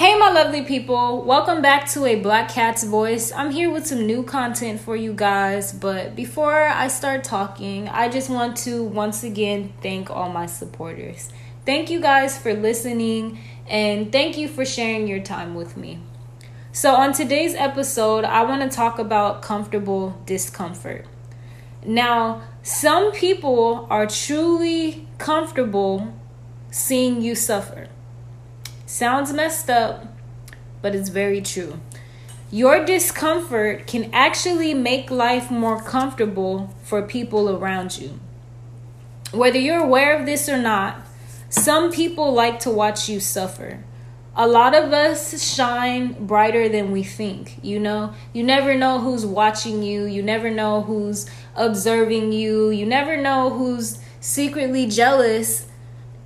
Hey, my lovely people, welcome back to a Black Cat's Voice. I'm here with some new content for you guys, but before I start talking, I just want to once again thank all my supporters. Thank you guys for listening and thank you for sharing your time with me. So, on today's episode, I want to talk about comfortable discomfort. Now, some people are truly comfortable seeing you suffer. Sounds messed up, but it's very true. Your discomfort can actually make life more comfortable for people around you. Whether you're aware of this or not, some people like to watch you suffer. A lot of us shine brighter than we think, you know? You never know who's watching you, you never know who's observing you, you never know who's secretly jealous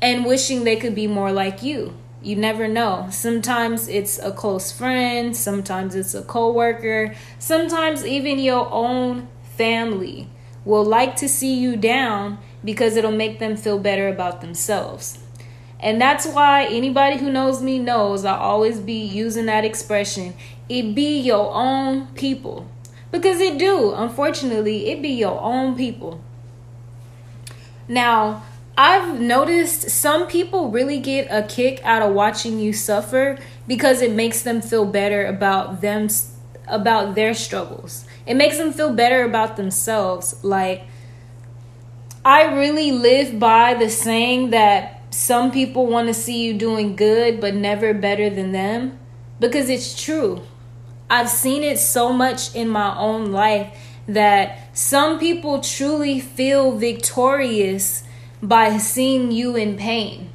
and wishing they could be more like you you never know. Sometimes it's a close friend, sometimes it's a coworker, sometimes even your own family will like to see you down because it'll make them feel better about themselves. And that's why anybody who knows me knows I always be using that expression. It be your own people. Because it do, unfortunately, it be your own people. Now, I've noticed some people really get a kick out of watching you suffer because it makes them feel better about them about their struggles. It makes them feel better about themselves. Like I really live by the saying that some people want to see you doing good but never better than them because it's true. I've seen it so much in my own life that some people truly feel victorious by seeing you in pain.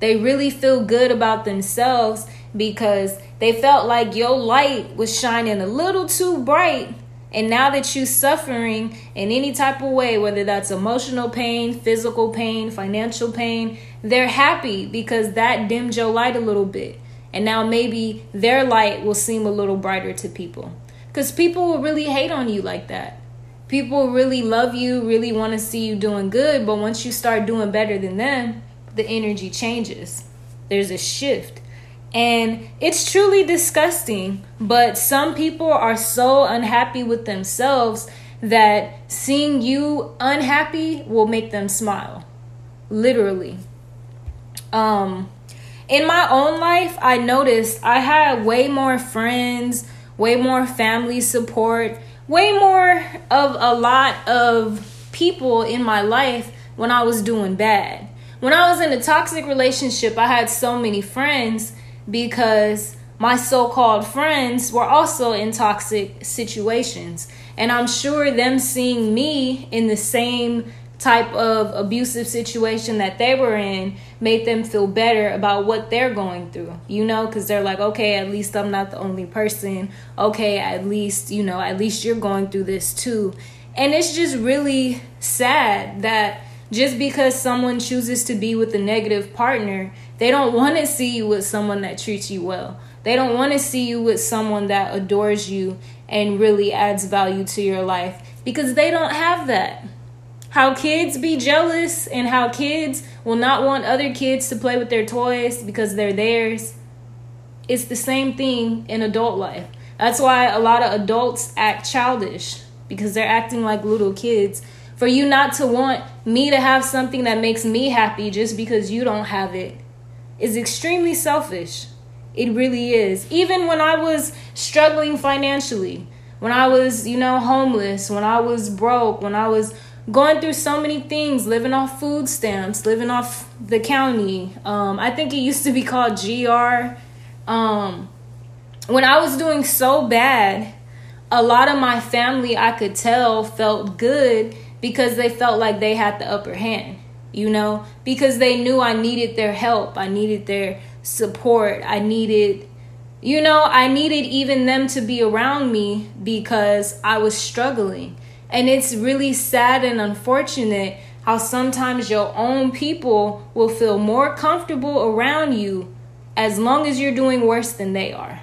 They really feel good about themselves because they felt like your light was shining a little too bright. And now that you're suffering in any type of way, whether that's emotional pain, physical pain, financial pain, they're happy because that dimmed your light a little bit. And now maybe their light will seem a little brighter to people. Because people will really hate on you like that people really love you, really want to see you doing good, but once you start doing better than them, the energy changes. There's a shift. And it's truly disgusting, but some people are so unhappy with themselves that seeing you unhappy will make them smile. Literally. Um in my own life, I noticed I had way more friends, way more family support, way more of a lot of people in my life when I was doing bad. When I was in a toxic relationship, I had so many friends because my so called friends were also in toxic situations. And I'm sure them seeing me in the same type of abusive situation that they were in made them feel better about what they're going through, you know, because they're like, okay, at least I'm not the only person. Okay, at least, you know, at least you're going through this too. And it's just really sad that just because someone chooses to be with a negative partner, they don't want to see you with someone that treats you well. They don't want to see you with someone that adores you and really adds value to your life because they don't have that how kids be jealous and how kids will not want other kids to play with their toys because they're theirs. It's the same thing in adult life. That's why a lot of adults act childish because they're acting like little kids. For you not to want me to have something that makes me happy just because you don't have it is extremely selfish. It really is. Even when I was struggling financially, when I was, you know, homeless, when I was broke, when I was going through so many things, living off food stamps, living off the county. Um, I think it used to be called GR. Um, when I was doing so bad, a lot of my family I could tell felt good because they felt like they had the upper hand, you know, because they knew I needed their help, I needed their support, I needed, you know, I needed even them to be around me because I was struggling. And it's really sad and unfortunate how sometimes your own people will feel more comfortable around you as long as you're doing worse than they are.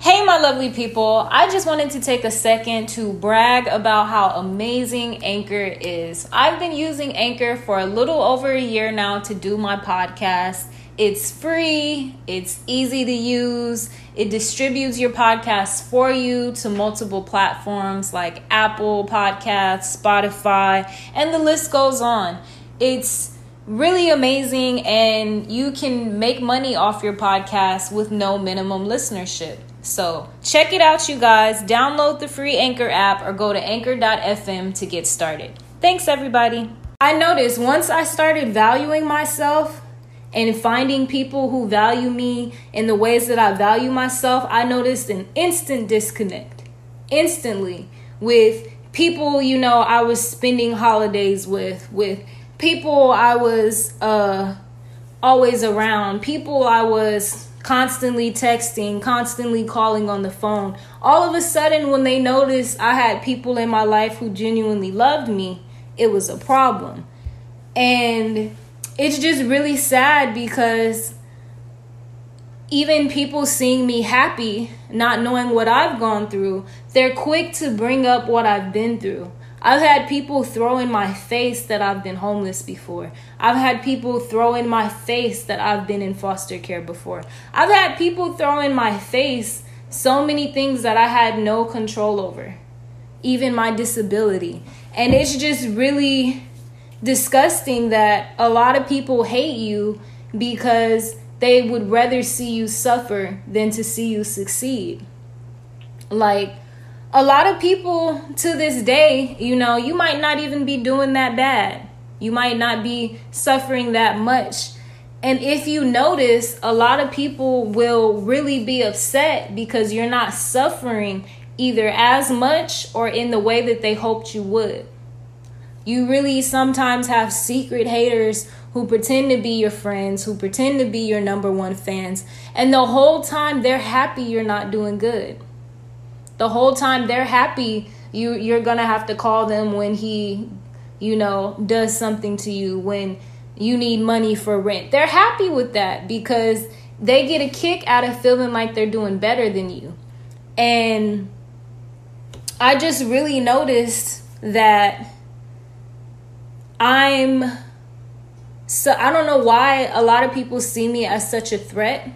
Hey, my lovely people, I just wanted to take a second to brag about how amazing Anchor is. I've been using Anchor for a little over a year now to do my podcast, It's free, it's easy to use. It distributes your podcast for you to multiple platforms like Apple Podcasts, Spotify, and the list goes on. It's really amazing, and you can make money off your podcast with no minimum listenership. So check it out, you guys. Download the free Anchor app or go to anchor.fm to get started. Thanks, everybody. I noticed once I started valuing myself and finding people who value me in the ways that I value myself, I noticed an instant disconnect. Instantly with people, you know, I was spending holidays with, with people I was uh always around, people I was constantly texting, constantly calling on the phone. All of a sudden, when they noticed I had people in my life who genuinely loved me, it was a problem. And it's just really sad because even people seeing me happy, not knowing what I've gone through, they're quick to bring up what I've been through. I've had people throw in my face that I've been homeless before. I've had people throw in my face that I've been in foster care before. I've had people throw in my face so many things that I had no control over, even my disability. And it's just really disgusting that a lot of people hate you because they would rather see you suffer than to see you succeed. Like, a lot of people to this day, you know, you might not even be doing that bad. You might not be suffering that much. And if you notice, a lot of people will really be upset because you're not suffering either as much or in the way that they hoped you would. You really sometimes have secret haters who pretend to be your friends, who pretend to be your number one fans, and the whole time they're happy you're not doing good. The whole time they're happy you you're gonna have to call them when he you know does something to you when you need money for rent. They're happy with that because they get a kick out of feeling like they're doing better than you. And i just really noticed that i'm so i don't know why a lot of people see me as such a threat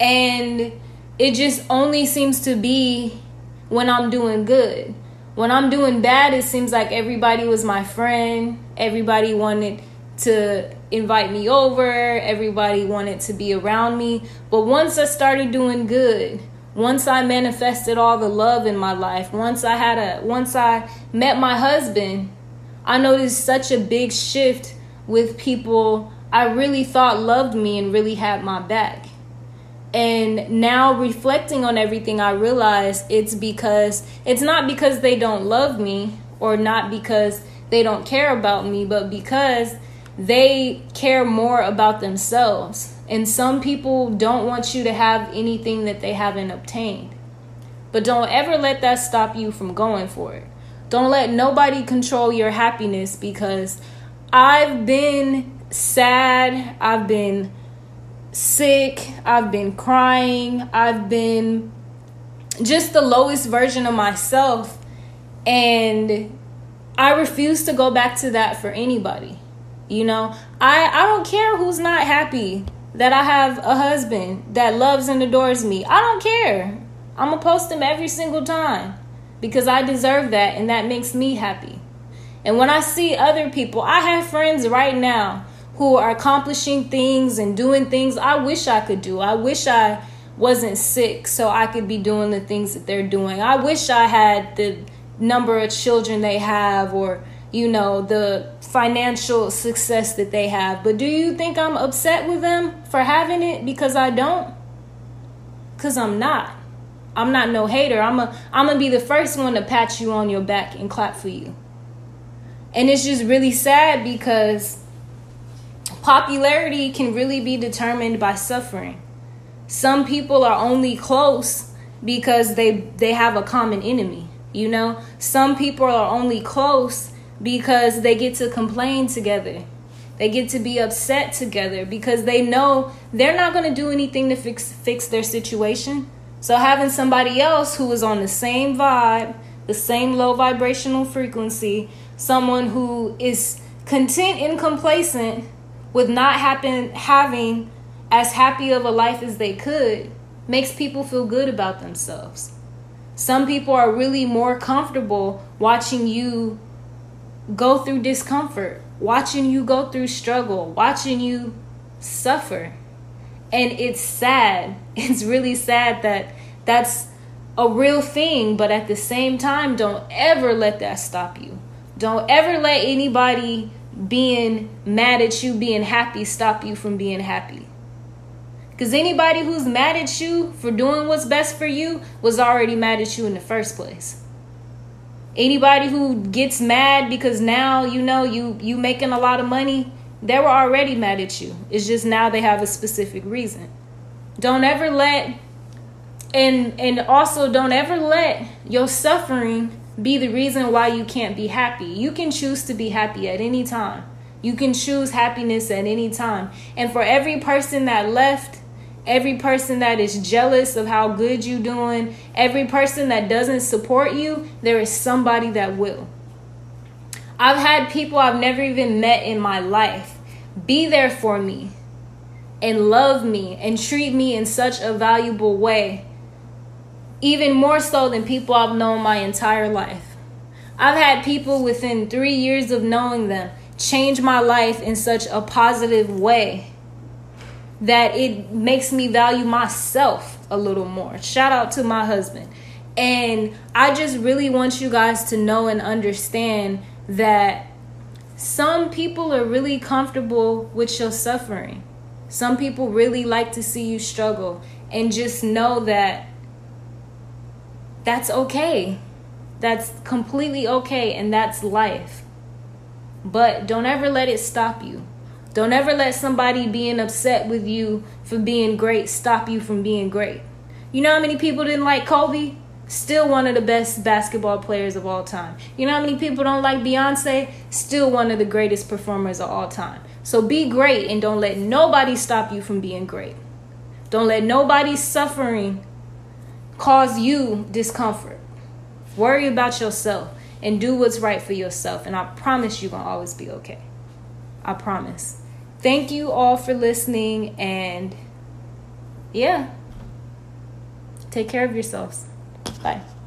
and it just only seems to be when I'm doing good. When I'm doing bad, it seems like everybody was my friend. Everybody wanted to invite me over. Everybody wanted to be around me. But once I started doing good, once I manifested all the love in my life, once I had a once I met my husband, I noticed such a big shift with people I really thought loved me and really had my back. And now reflecting on everything, I realize it's because it's not because they don't love me or not because they don't care about me, but because they care more about themselves. And some people don't want you to have anything that they haven't obtained. But don't ever let that stop you from going for it. Don't let nobody control your happiness because I've been sad, I've been sick, I've been crying, I've been just the lowest version of myself. And I refuse to go back to that for anybody. You know, I, I don't care who's not happy that I have a husband that loves and adores me. I don't care. I'm going to post him every single time because I deserve that and that makes me happy. And when I see other people, I have friends right now who are accomplishing things and doing things I wish I could do. I wish I wasn't sick so I could be doing the things that they're doing. I wish I had the number of children they have or you know the financial success that they have. But do you think I'm upset with them for having it because I don't? Cuz I'm not. I'm not no hater. I'm a I'm to be the first one to pat you on your back and clap for you. And it's just really sad because Popularity can really be determined by suffering. Some people are only close because they they have a common enemy, you know? Some people are only close because they get to complain together. They get to be upset together because they know they're not going to do anything to fix fix their situation. So having somebody else who is on the same vibe, the same low vibrational frequency, someone who is content and complacent with not happen having as happy of a life as they could makes people feel good about themselves. Some people are really more comfortable watching you go through discomfort, watching you go through struggle, watching you suffer. And it's sad. It's really sad that that's a real thing, but at the same time, don't ever let that stop you. Don't ever let anybody being mad at you, being happy, stop you from being happy. Because anybody who's mad at you for doing what's best for you was already mad at you in the first place. Anybody who gets mad because now you know you you making a lot of money, they were already mad at you. It's just now they have a specific reason. Don't ever let and and also don't ever let your suffering be the reason why you can't be happy. You can choose to be happy at any time. You can choose happiness at any time. And for every person that left, every person that is jealous of how good you're doing, every person that doesn't support you, there is somebody that will. I've had people I've never even met in my life be there for me and love me and treat me in such a valuable way even more so than people I've known my entire life. I've had people within three years of knowing them change my life in such a positive way that it makes me value myself a little more. Shout out to my husband. And I just really want you guys to know and understand that some people are really comfortable with your suffering. Some people really like to see you struggle. And just know that that's okay. That's completely okay, and that's life. But don't ever let it stop you. Don't ever let somebody being upset with you for being great stop you from being great. You know how many people didn't like Kobe? Still one of the best basketball players of all time. You know how many people don't like Beyonce? Still one of the greatest performers of all time. So be great and don't let nobody stop you from being great. Don't let nobody suffering cause you discomfort. Worry about yourself and do what's right for yourself. And I promise you're going to always be okay. I promise. Thank you all for listening. And yeah, take care of yourselves. Bye.